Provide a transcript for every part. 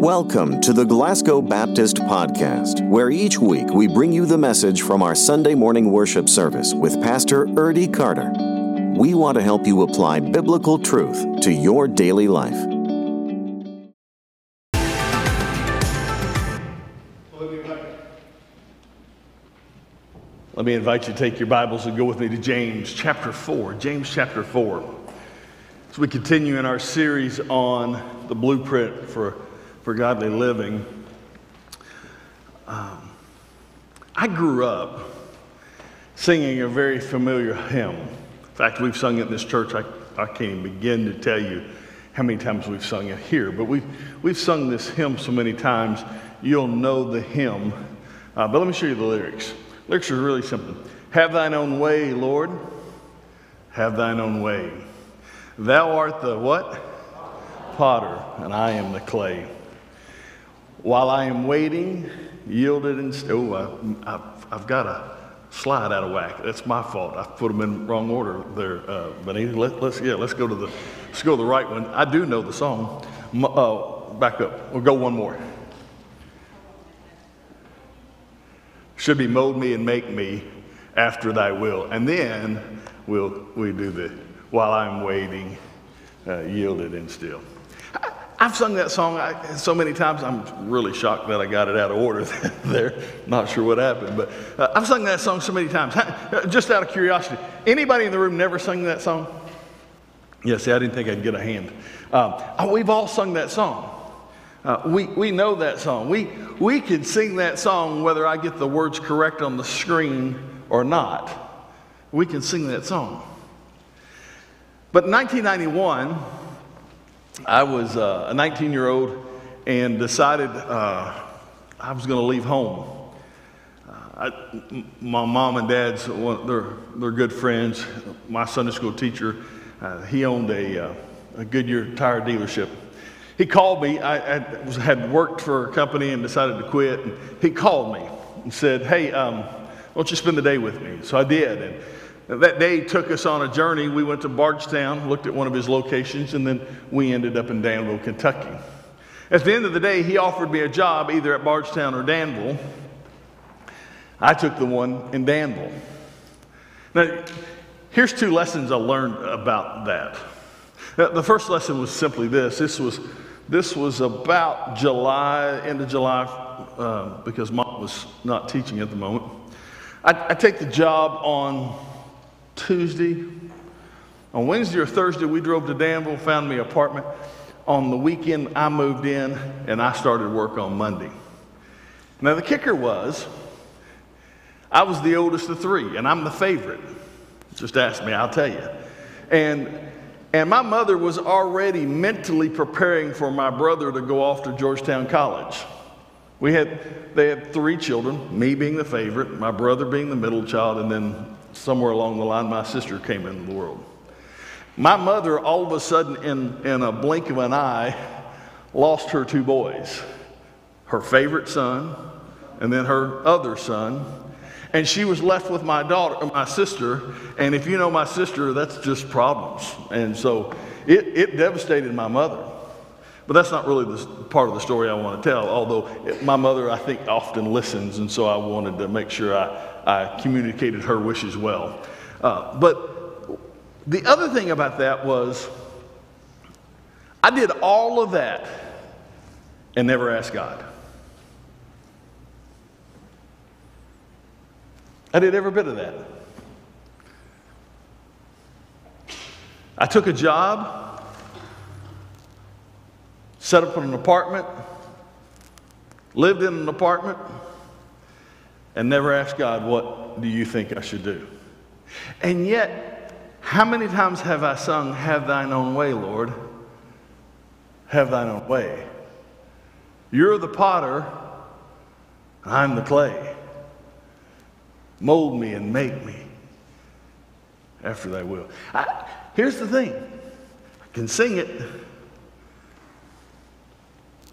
Welcome to the Glasgow Baptist Podcast, where each week we bring you the message from our Sunday morning worship service with Pastor Erdy Carter. We want to help you apply biblical truth to your daily life. Let me invite you to take your Bibles and go with me to James chapter 4. James chapter 4. As we continue in our series on the blueprint for, for godly living, um, I grew up singing a very familiar hymn. In fact, we've sung it in this church. I, I can't even begin to tell you how many times we've sung it here, but we've, we've sung this hymn so many times, you'll know the hymn. Uh, but let me show you the lyrics. Lyrics are really simple. Have thine own way, Lord. Have thine own way. Thou art the what? Potter, and I am the clay. While I am waiting, yielded and oh, I, I've, I've got a slide out of whack. That's my fault. I put them in wrong order there. Uh, let, us yeah, let's go to the let's go to the right one. I do know the song. Uh, back up. We'll go one more. Should be mold me and make me after thy will, and then we'll we do the while I'm waiting, uh, yielded and still. I, have sung that song so many times, I'm really shocked that I got it out of order there. Not sure what happened, but uh, I've sung that song so many times. Just out of curiosity, anybody in the room never sung that song? Yeah, see, I didn't think I'd get a hand. Um, oh, we've all sung that song. Uh, we, we know that song. We, we can sing that song whether I get the words correct on the screen or not. We can sing that song. But 1991, I was uh, a 19 year old and decided uh, I was going to leave home. Uh, my mom and dad's, they're, they're good friends. My Sunday school teacher, uh, he owned a, uh, a Goodyear tire dealership. He called me. I, I was, had worked for a company and decided to quit. And he called me and said, Hey, um, why don't you spend the day with me? So I did. And that day took us on a journey. We went to Bardstown, looked at one of his locations, and then we ended up in Danville, Kentucky. At the end of the day, he offered me a job either at Bardstown or Danville. I took the one in Danville. Now, here's two lessons I learned about that. The first lesson was simply this. This was, this was about July, end of July, uh, because mom was not teaching at the moment. I, I take the job on Tuesday. On Wednesday or Thursday, we drove to Danville, found me an apartment. On the weekend, I moved in and I started work on Monday. Now, the kicker was I was the oldest of three, and I'm the favorite. Just ask me, I'll tell you. And, and my mother was already mentally preparing for my brother to go off to Georgetown College. We had, they had three children, me being the favorite, my brother being the middle child, and then somewhere along the line, my sister came into the world. My mother, all of a sudden, in, in a blink of an eye, lost her two boys her favorite son, and then her other son. And she was left with my daughter, my sister. And if you know my sister, that's just problems. And so it, it devastated my mother. But that's not really the part of the story I want to tell, although my mother, I think, often listens, and so I wanted to make sure I, I communicated her wishes well. Uh, but the other thing about that was I did all of that and never asked God. I did every bit of that. I took a job, set up an apartment, lived in an apartment and never ask God, What do you think I should do? And yet, how many times have I sung, Have thine own way, Lord? Have thine own way. You're the potter, I'm the clay. Mold me and make me after thy will. I, here's the thing I can sing it,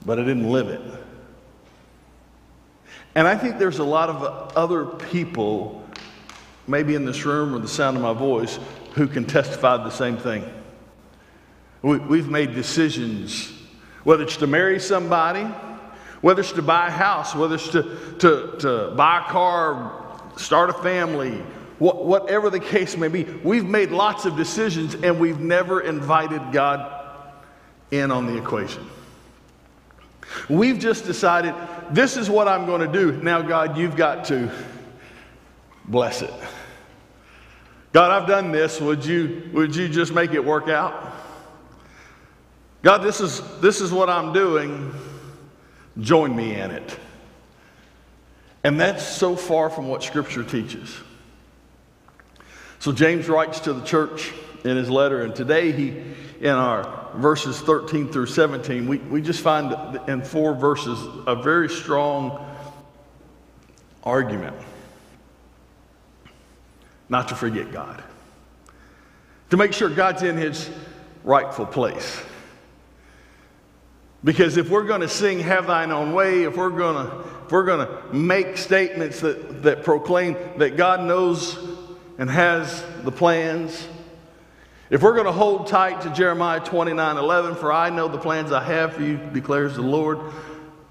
but I didn't live it. And I think there's a lot of other people, maybe in this room or the sound of my voice, who can testify the same thing. We, have made decisions. whether it's to marry somebody, whether it's to buy a house, whether it's to, to, to buy a car, start a family, what, whatever the case may be. We've made lots of decisions and we've never invited God in on the equation. We've just decided this is what I'm going to do. Now, God, you've got to bless it. God, I've done this. Would you, would you just make it work out? God, this is, this is what I'm doing. Join me in it. And that's so far from what Scripture teaches. So James writes to the church in his letter, and today he, in our verses 13 through 17, we, we just find in four verses a very strong argument not to forget God, to make sure God's in his rightful place. Because if we're going to sing Have Thine Own Way, if we're going to, if we're going to make statements that, that proclaim that God knows and has the plans, if we're going to hold tight to Jeremiah 29 11, for I know the plans I have for you, declares the Lord,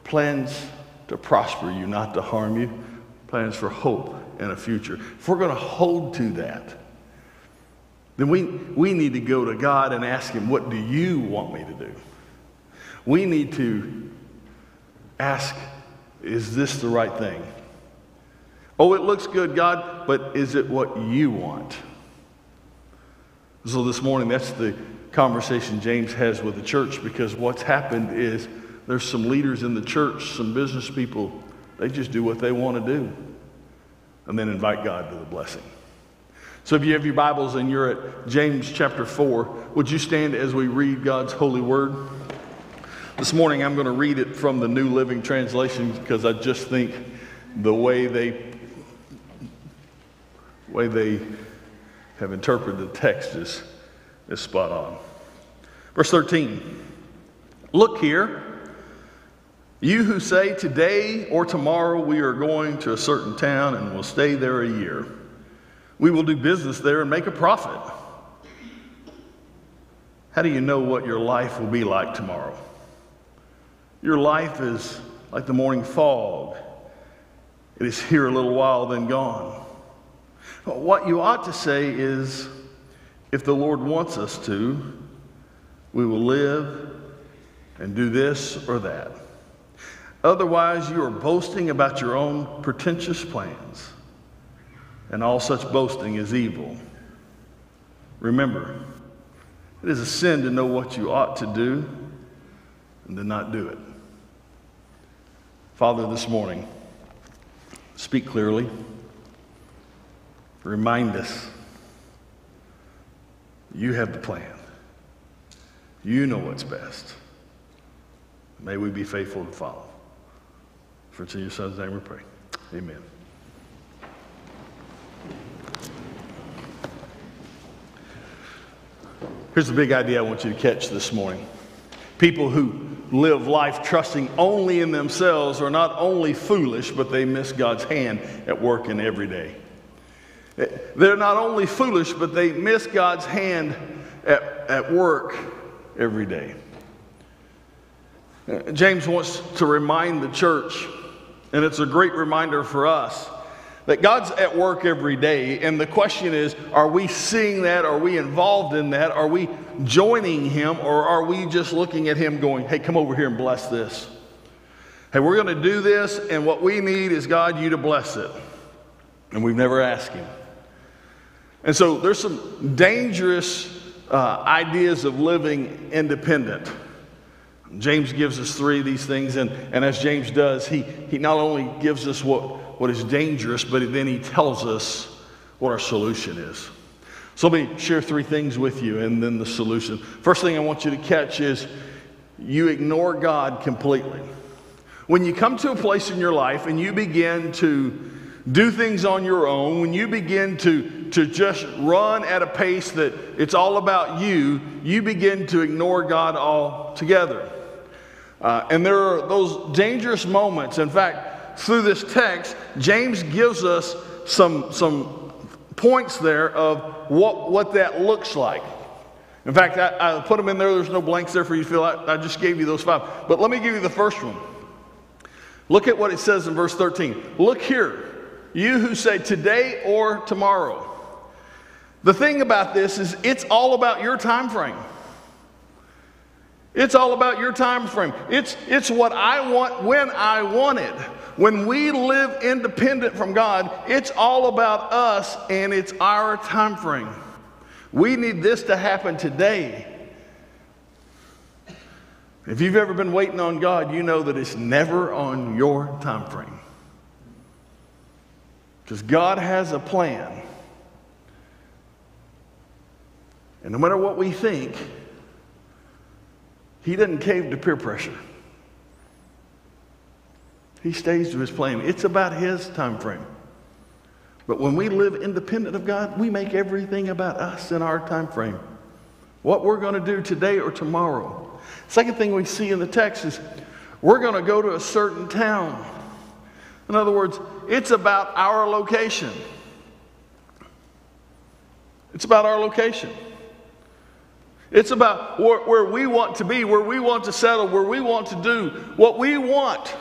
plans to prosper you, not to harm you, plans for hope and a future. If we're going to hold to that, then we, we need to go to God and ask Him, What do you want me to do? We need to ask, Is this the right thing? Oh, it looks good, God, but is it what you want? So this morning, that's the conversation James has with the church because what's happened is there's some leaders in the church, some business people, they just do what they want to do and then invite God to the blessing. So if you have your Bibles and you're at James chapter 4, would you stand as we read God's holy word? This morning I'm going to read it from the New Living Translation because I just think the way they way they have interpreted the text is, is spot on. Verse 13. Look here, you who say today or tomorrow we are going to a certain town and will stay there a year. We will do business there and make a profit. How do you know what your life will be like tomorrow? Your life is like the morning fog. It is here a little while, then gone. What you ought to say is if the Lord wants us to, we will live and do this or that. Otherwise, you are boasting about your own pretentious plans, and all such boasting is evil. Remember, it is a sin to know what you ought to do and to not do it. Father, this morning, speak clearly. Remind us you have the plan. You know what's best. May we be faithful to follow. For it's in your son's name we pray. Amen. Here's the big idea I want you to catch this morning. People who live life trusting only in themselves are not only foolish, but they miss God's hand at work in every day. They're not only foolish, but they miss God's hand at, at work every day. James wants to remind the church and it's a great reminder for us that God's at work every day. And the question is are we seeing that? Are we involved in that? Are we joining Him? Or are we just looking at Him going, hey, come over here and bless this? Hey, we're going to do this, and what we need is God, you to bless it. And we've never asked Him. And so there's some dangerous uh, ideas of living independent. James gives us three of these things, and, and as James does, he, he not only gives us what, what is dangerous, but then he tells us what our solution is. So let me share three things with you and then the solution. First thing I want you to catch is you ignore God completely. When you come to a place in your life and you begin to do things on your own, when you begin to, to just run at a pace that it's all about you, you begin to ignore God altogether. Uh, and there are those dangerous moments. In fact, through this text, James gives us some, some points there of what, what that looks like. In fact, I, I, put them in there. There's no blanks there for you to fill out. I just gave you those five. But let me give you the first one. Look at what it says in verse 13. Look here, you who say today or tomorrow. The thing about this is it's all about your time frame. It's all about your time frame. It's, it's what I want when I want it. When we live independent from God, it's all about us and it's our time frame. We need this to happen today. If you've ever been waiting on God, you know that it's never on your time frame. Because God has a plan. And no matter what we think, He doesn't cave to peer pressure. He stays to his plan. It's about his time frame. But when we live independent of God, we make everything about us in our time frame. What we're going to do today or tomorrow. Second thing we see in the text is we're going to go to a certain town. In other words, it's about our location. It's about our location. It's about where, where, we want to be, where we want to settle, where we want to do what we want.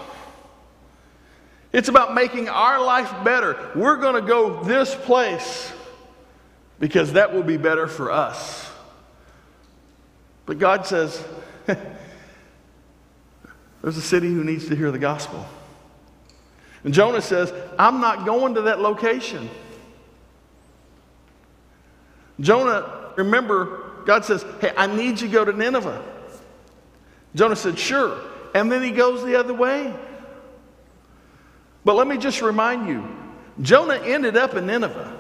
It's about making our life better. We're going to go this place because that will be better for us. But God says, there's a city who needs to hear the gospel. And Jonah says, I'm not going to that location. Jonah, remember, God says, Hey, I need you to go to Nineveh. Jonah said, Sure. And then he goes the other way. But let me just remind you Jonah ended up in Nineveh.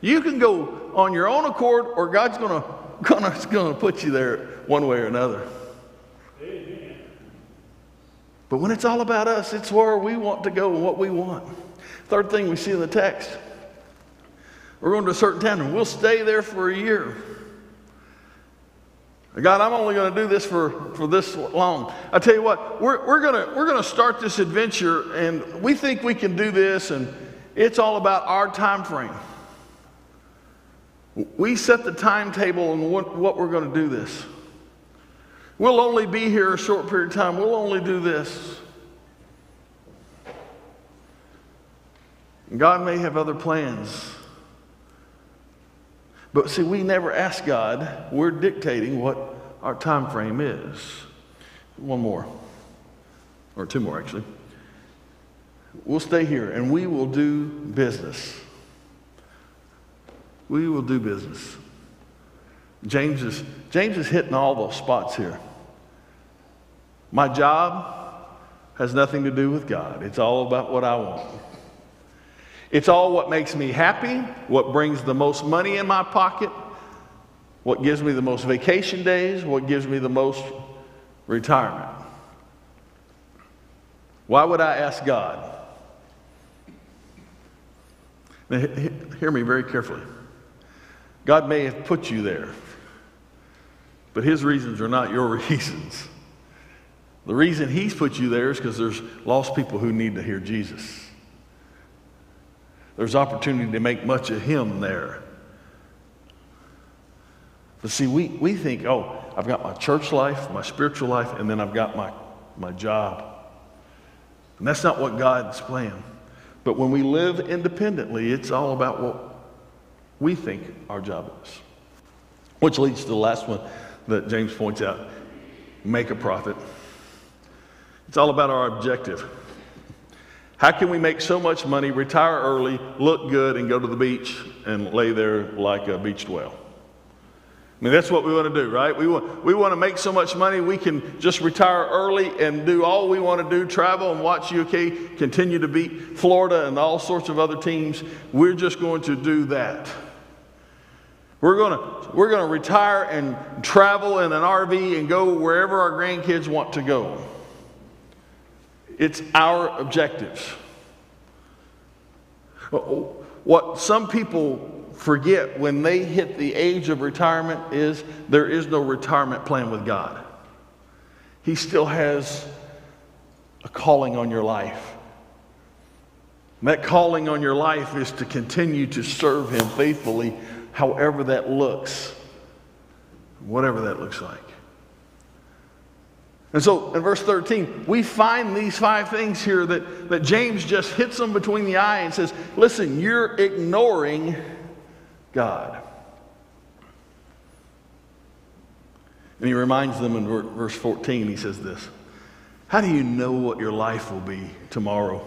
You can go on your own accord, or God's going to gonna, gonna put you there one way or another. But when it's all about us, it's where we want to go and what we want. Third thing we see in the text we're going to a certain town and we'll stay there for a year. God, I'm only going to do this for, for this long. I tell you what, we're, we're going we're to start this adventure, and we think we can do this, and it's all about our time frame. We set the timetable and what, what we're going to do this. We'll only be here a short period of time. We'll only do this. God may have other plans. But see, we never ask God. We're dictating what our time frame is. One more, or two more actually. We'll stay here and we will do business. We will do business. James is, James is hitting all those spots here. My job has nothing to do with God. It's all about what I want. It's all what makes me happy, what brings the most money in my pocket, what gives me the most vacation days, what gives me the most retirement. Why would I ask God? Now, hear me very carefully. God may have put you there, but His reasons are not your reasons. The reason He's put you there is because there's lost people who need to hear Jesus. There's opportunity to make much of Him there. But see, we, we think, oh, I've got my church life, my spiritual life, and then I've got my, my job. And that's not what God's plan. But when we live independently, it's all about what we think our job is. Which leads to the last one that James points out make a profit. It's all about our objective. How can we make so much money, retire early, look good, and go to the beach and lay there like a beached whale? I mean, that's what we want to do, right? We want, we want to make so much money we can just retire early and do all we want to do, travel and watch UK continue to beat Florida and all sorts of other teams. We're just going to do that. We're going to, we're going to retire and travel in an RV and go wherever our grandkids want to go. It's our objectives. What some people forget when they hit the age of retirement is there is no retirement plan with God. He still has a calling on your life. And that calling on your life is to continue to serve Him faithfully, however that looks. whatever that looks like. And so in verse 13, we find these five things here that, that James just hits them between the eye and says, Listen, you're ignoring God. And he reminds them in verse 14, he says this How do you know what your life will be tomorrow?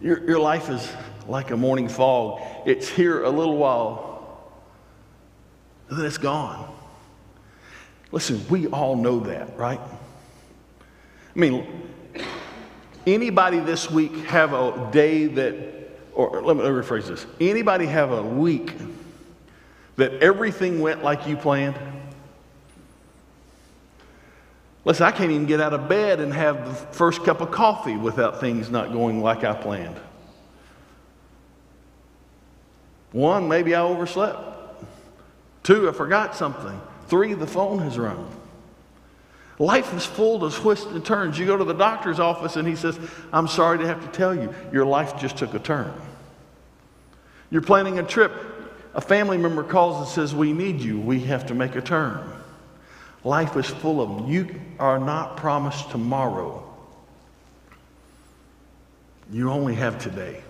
Your, your life is like a morning fog, it's here a little while, and then it's gone. Listen, we all know that, right? I mean, anybody this week have a day that, or let me, rephrase this. Anybody have a week that everything went like you planned? Listen, I can't even get out of bed and have the first cup of coffee without things not going like I planned. One, maybe I overslept. Two, I forgot something. Three, the phone has rung. Life is full of twists and turns. You go to the doctor's office and he says, I'm sorry to have to tell you, your life just took a turn. You're planning a trip. A family member calls and says, We need you. We have to make a turn. Life is full of them. You are not promised tomorrow. You only have today.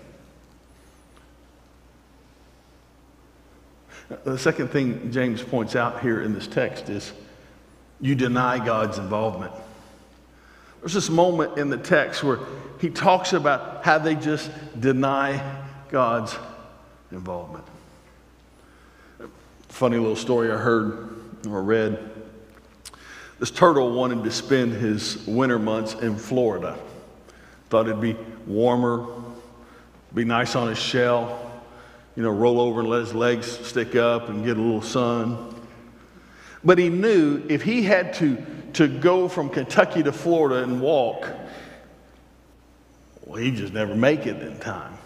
The second thing James points out here in this text is you deny God's involvement. There's this moment in the text where he talks about how they just deny God's involvement. Funny little story I heard or read this turtle wanted to spend his winter months in Florida. Thought it'd be warmer, be nice on his shell, you know, roll over and let his legs stick up and get a little sun. But he knew if he had to, to go from Kentucky to Florida and walk, well, he'd just never make it in time.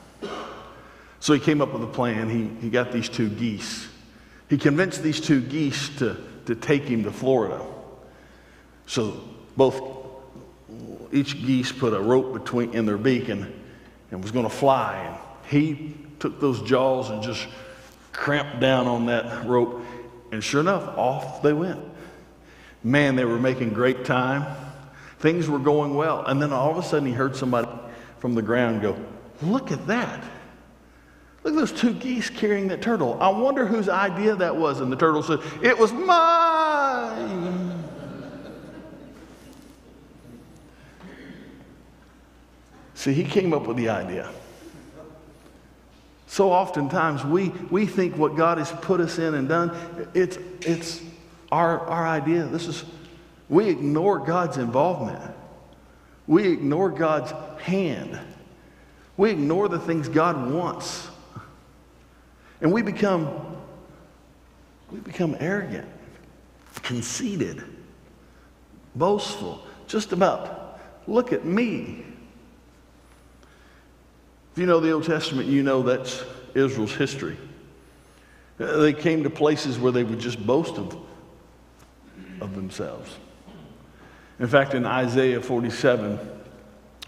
So he came up with a plan. He, he got these two geese. He convinced these two geese to, to take him to Florida. So both each geese put a rope between in their beak and, and was going to fly. And he took those jaws and just cramped down on that rope. And sure enough, off they went. Man, they were making great time. Things were going well. And then all of a sudden, he heard somebody from the ground go, Look at that. Look at those two geese carrying that turtle. I wonder whose idea that was. And the turtle said, It was mine. See, he came up with the idea. So oftentimes we, we think what God has put us in and done, it's, it's our, our idea. This is, we ignore God's involvement. We ignore God's hand. We ignore the things God wants. And we become, we become arrogant, conceited, boastful, just about, look at me. If you know the Old Testament, you know that's Israel's history. They came to places where they would just boast of, of themselves. In fact, in Isaiah 47,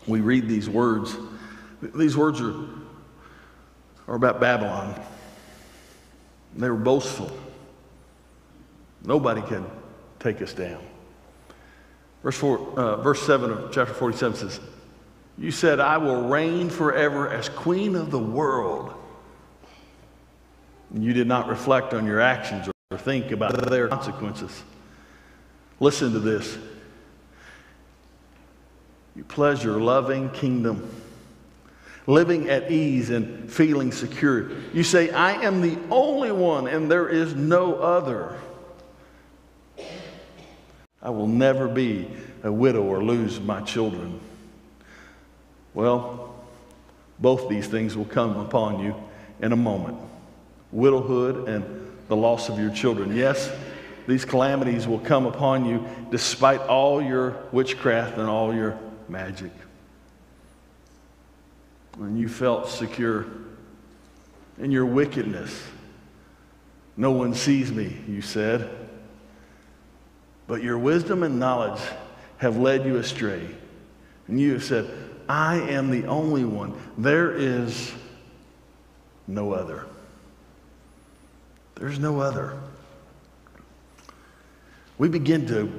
we read these words. These words are, are about Babylon. They were boastful. Nobody can take us down. Verse, four, uh, verse 7 of chapter 47 says, you said, I will reign forever as queen of the world. And you did not reflect on your actions or think about their consequences. Listen to this. You pleasure loving kingdom, living at ease and feeling secure. You say, I am the only one and there is no other. I will never be a widow or lose my children. Well, both these things will come upon you in a moment widowhood and the loss of your children. Yes, these calamities will come upon you despite all your witchcraft and all your magic. When you felt secure in your wickedness, no one sees me, you said. But your wisdom and knowledge have led you astray. And you have said, I am the only one. There is no other. There's no other. we begin to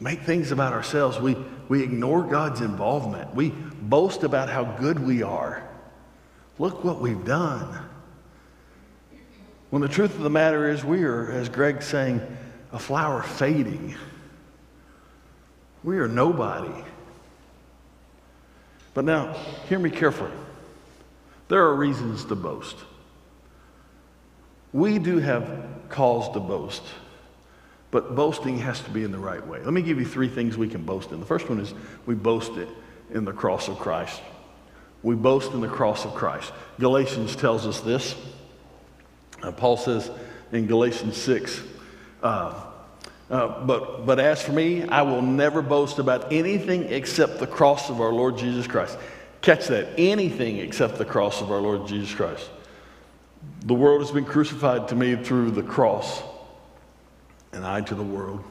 make things about ourselves. We, we ignore God's involvement. We boast about how good we are. Look what we've done. When the truth of the matter is, we are, as Greg's saying, a flower fading. We are nobody. But now, hear me carefully. There are reasons to boast. We do have cause to boast, but boasting has to be in the right way. Let me give you three things we can boast in. The first one is we boast it in the cross of Christ. We boast in the cross of Christ. Galatians tells us this. Uh, Paul says in Galatians 6, uh, uh, but, but as for me, I will never boast about anything except the cross of our Lord Jesus Christ. Catch that. Anything except the cross of our Lord Jesus Christ. The world has been crucified to me through the cross, and I to the world.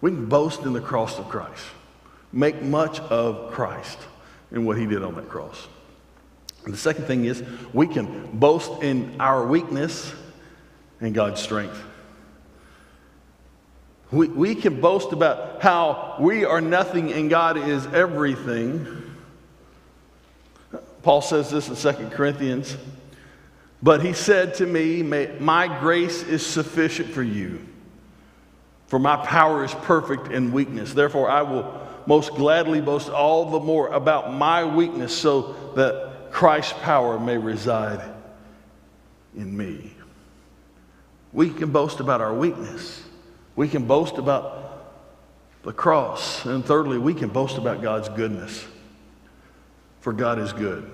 We can boast in the cross of Christ, make much of Christ and what he did on that cross. And the second thing is we can boast in our weakness and God's strength. We, we can boast about how we are nothing and God is everything. Paul says this in 2 Corinthians. But he said to me, My grace is sufficient for you, for my power is perfect in weakness. Therefore, I will most gladly boast all the more about my weakness so that Christ's power may reside in me. We can boast about our weakness. We can boast about the cross. And thirdly, we can boast about God's goodness. For God is good.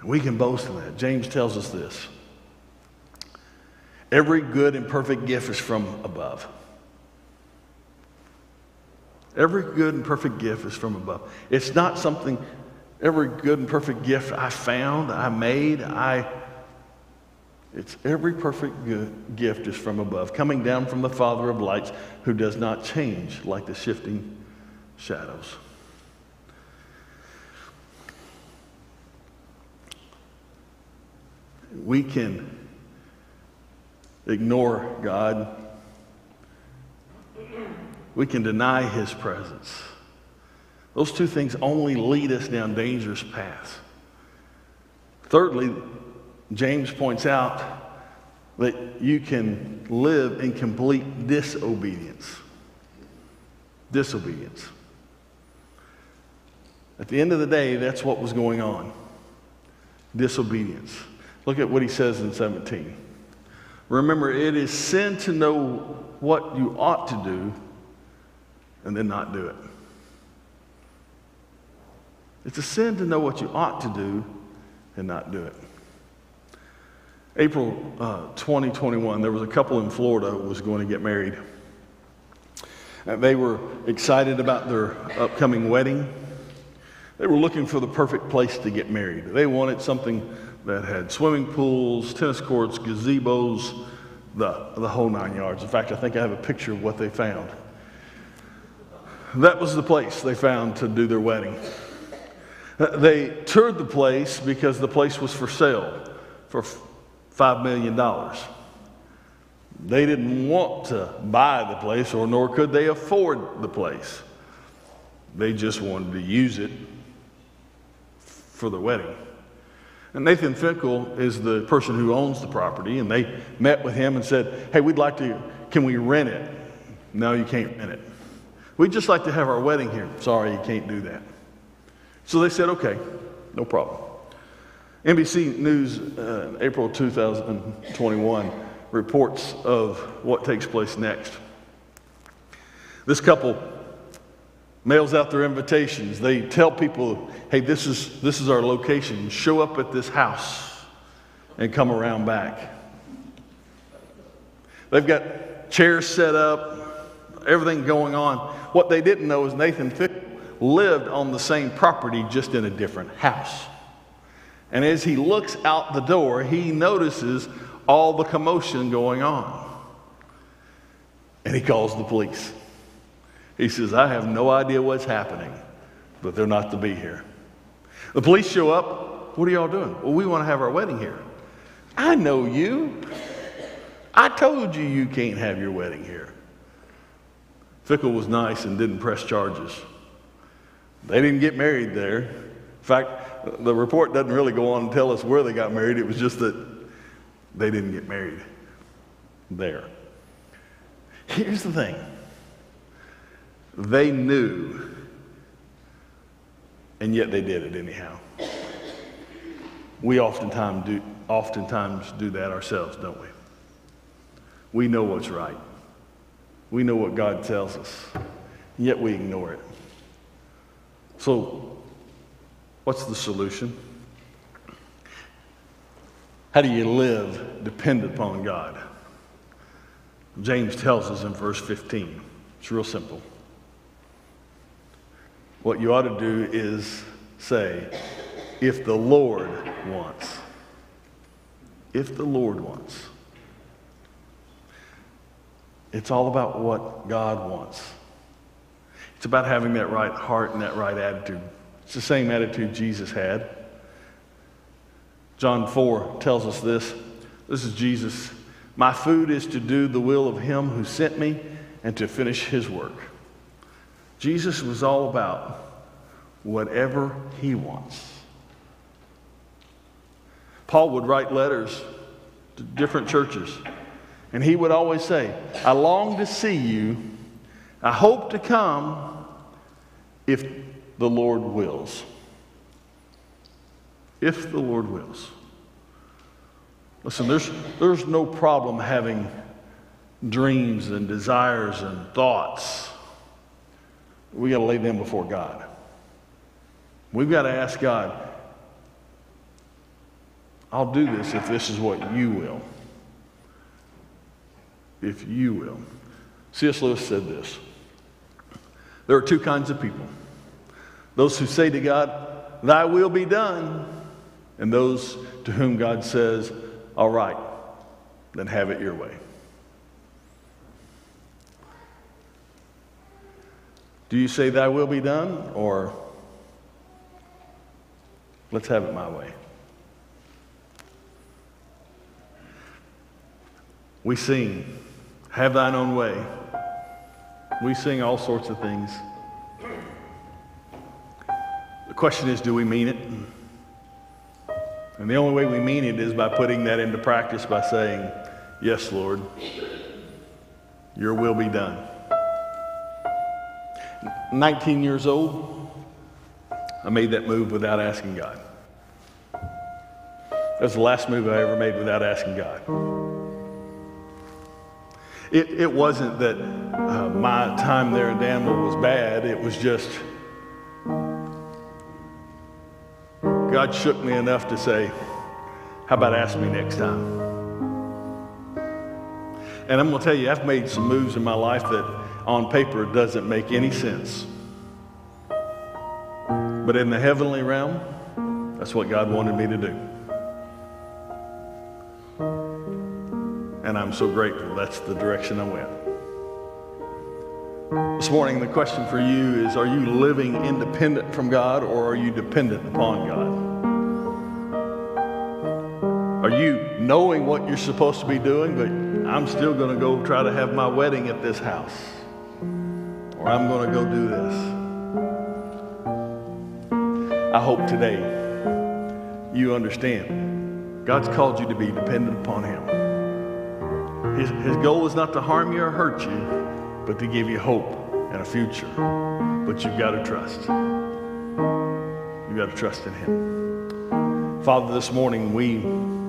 And we can boast in that. James tells us this. Every good and perfect gift is from above. Every good and perfect gift is from above. It's not something, every good and perfect gift I found, I made, I. It's every perfect good gift is from above, coming down from the Father of lights who does not change like the shifting shadows. We can ignore God we can deny his presence. Those two things only lead us down dangerous paths. Thirdly, James points out that you can live in complete disobedience. Disobedience. At the end of the day, that's what was going on disobedience. Look at what he says in 17. Remember, it is sin to know what you ought to do and then not do it. It's a sin to know what you ought to do and not do it. April uh, 2021, there was a couple in Florida who was going to get married. And they were excited about their upcoming wedding. They were looking for the perfect place to get married. They wanted something that had swimming pools, tennis courts, gazebos, the, the whole nine yards. In fact, I think I have a picture of what they found. That was the place they found to do their wedding. They toured the place because the place was for sale for $5 million. They didn't want to buy the place, or nor could they afford the place. They just wanted to use it for the wedding. And Nathan Finkel is the person who owns the property, and they met with him and said, Hey, we'd like to, can we rent it? No, you can't rent it. We'd just like to have our wedding here. Sorry, you can't do that. So they said, okay, no problem. NBC News, uh, April 2021, reports of what takes place next. This couple mails out their invitations. They tell people, hey, this is, this is our location. Show up at this house and come around back. They've got chairs set up, everything going on. What they didn't know is Nathan Fick lived on the same property, just in a different house. And as he looks out the door, he notices all the commotion going on. And he calls the police. He says, I have no idea what's happening, but they're not to be here. The police show up. What are y'all doing? Well, we want to have our wedding here. I know you. I told you you can't have your wedding here. Fickle was nice and didn't press charges. They didn't get married there. In fact, the report doesn't really go on and tell us where they got married. It was just that they didn't get married there. Here's the thing they knew, and yet they did it anyhow. We oftentimes do, oftentimes do that ourselves, don't we? We know what's right. We know what God tells us, yet we ignore it. So, what's the solution? How do you live dependent upon God? James tells us in verse 15. It's real simple. What you ought to do is say, if the Lord wants. If the Lord wants. It's all about what God wants. It's about having that right heart and that right attitude. It's the same attitude Jesus had. John 4 tells us this. This is Jesus. My food is to do the will of him who sent me and to finish his work. Jesus was all about whatever he wants. Paul would write letters to different churches, and he would always say, I long to see you. I hope to come if the Lord wills. If the Lord wills. Listen, there's, there's no problem having dreams and desires and thoughts. We got to lay them before God. We've got to ask God, I'll do this if this is what you will. If you will. C.S. Lewis said this There are two kinds of people those who say to God, Thy will be done, and those to whom God says, All right, then have it your way. Do you say, Thy will be done, or let's have it my way? We sing, Have thine own way. We sing all sorts of things. Question is, do we mean it? And the only way we mean it is by putting that into practice by saying, Yes, Lord, your will be done. 19 years old, I made that move without asking God. That was the last move I ever made without asking God. It, it wasn't that uh, my time there in Danville was bad, it was just God shook me enough to say, How about ask me next time? And I'm going to tell you, I've made some moves in my life that on paper doesn't make any sense. But in the heavenly realm, that's what God wanted me to do. And I'm so grateful that's the direction I went. This morning, the question for you is Are you living independent from God or are you dependent upon God? Are you knowing what you're supposed to be doing, but I'm still going to go try to have my wedding at this house? Or I'm going to go do this? I hope today you understand God's called you to be dependent upon Him. His, his goal is not to harm you or hurt you, but to give you hope and a future. But you've got to trust. You've got to trust in Him. Father, this morning we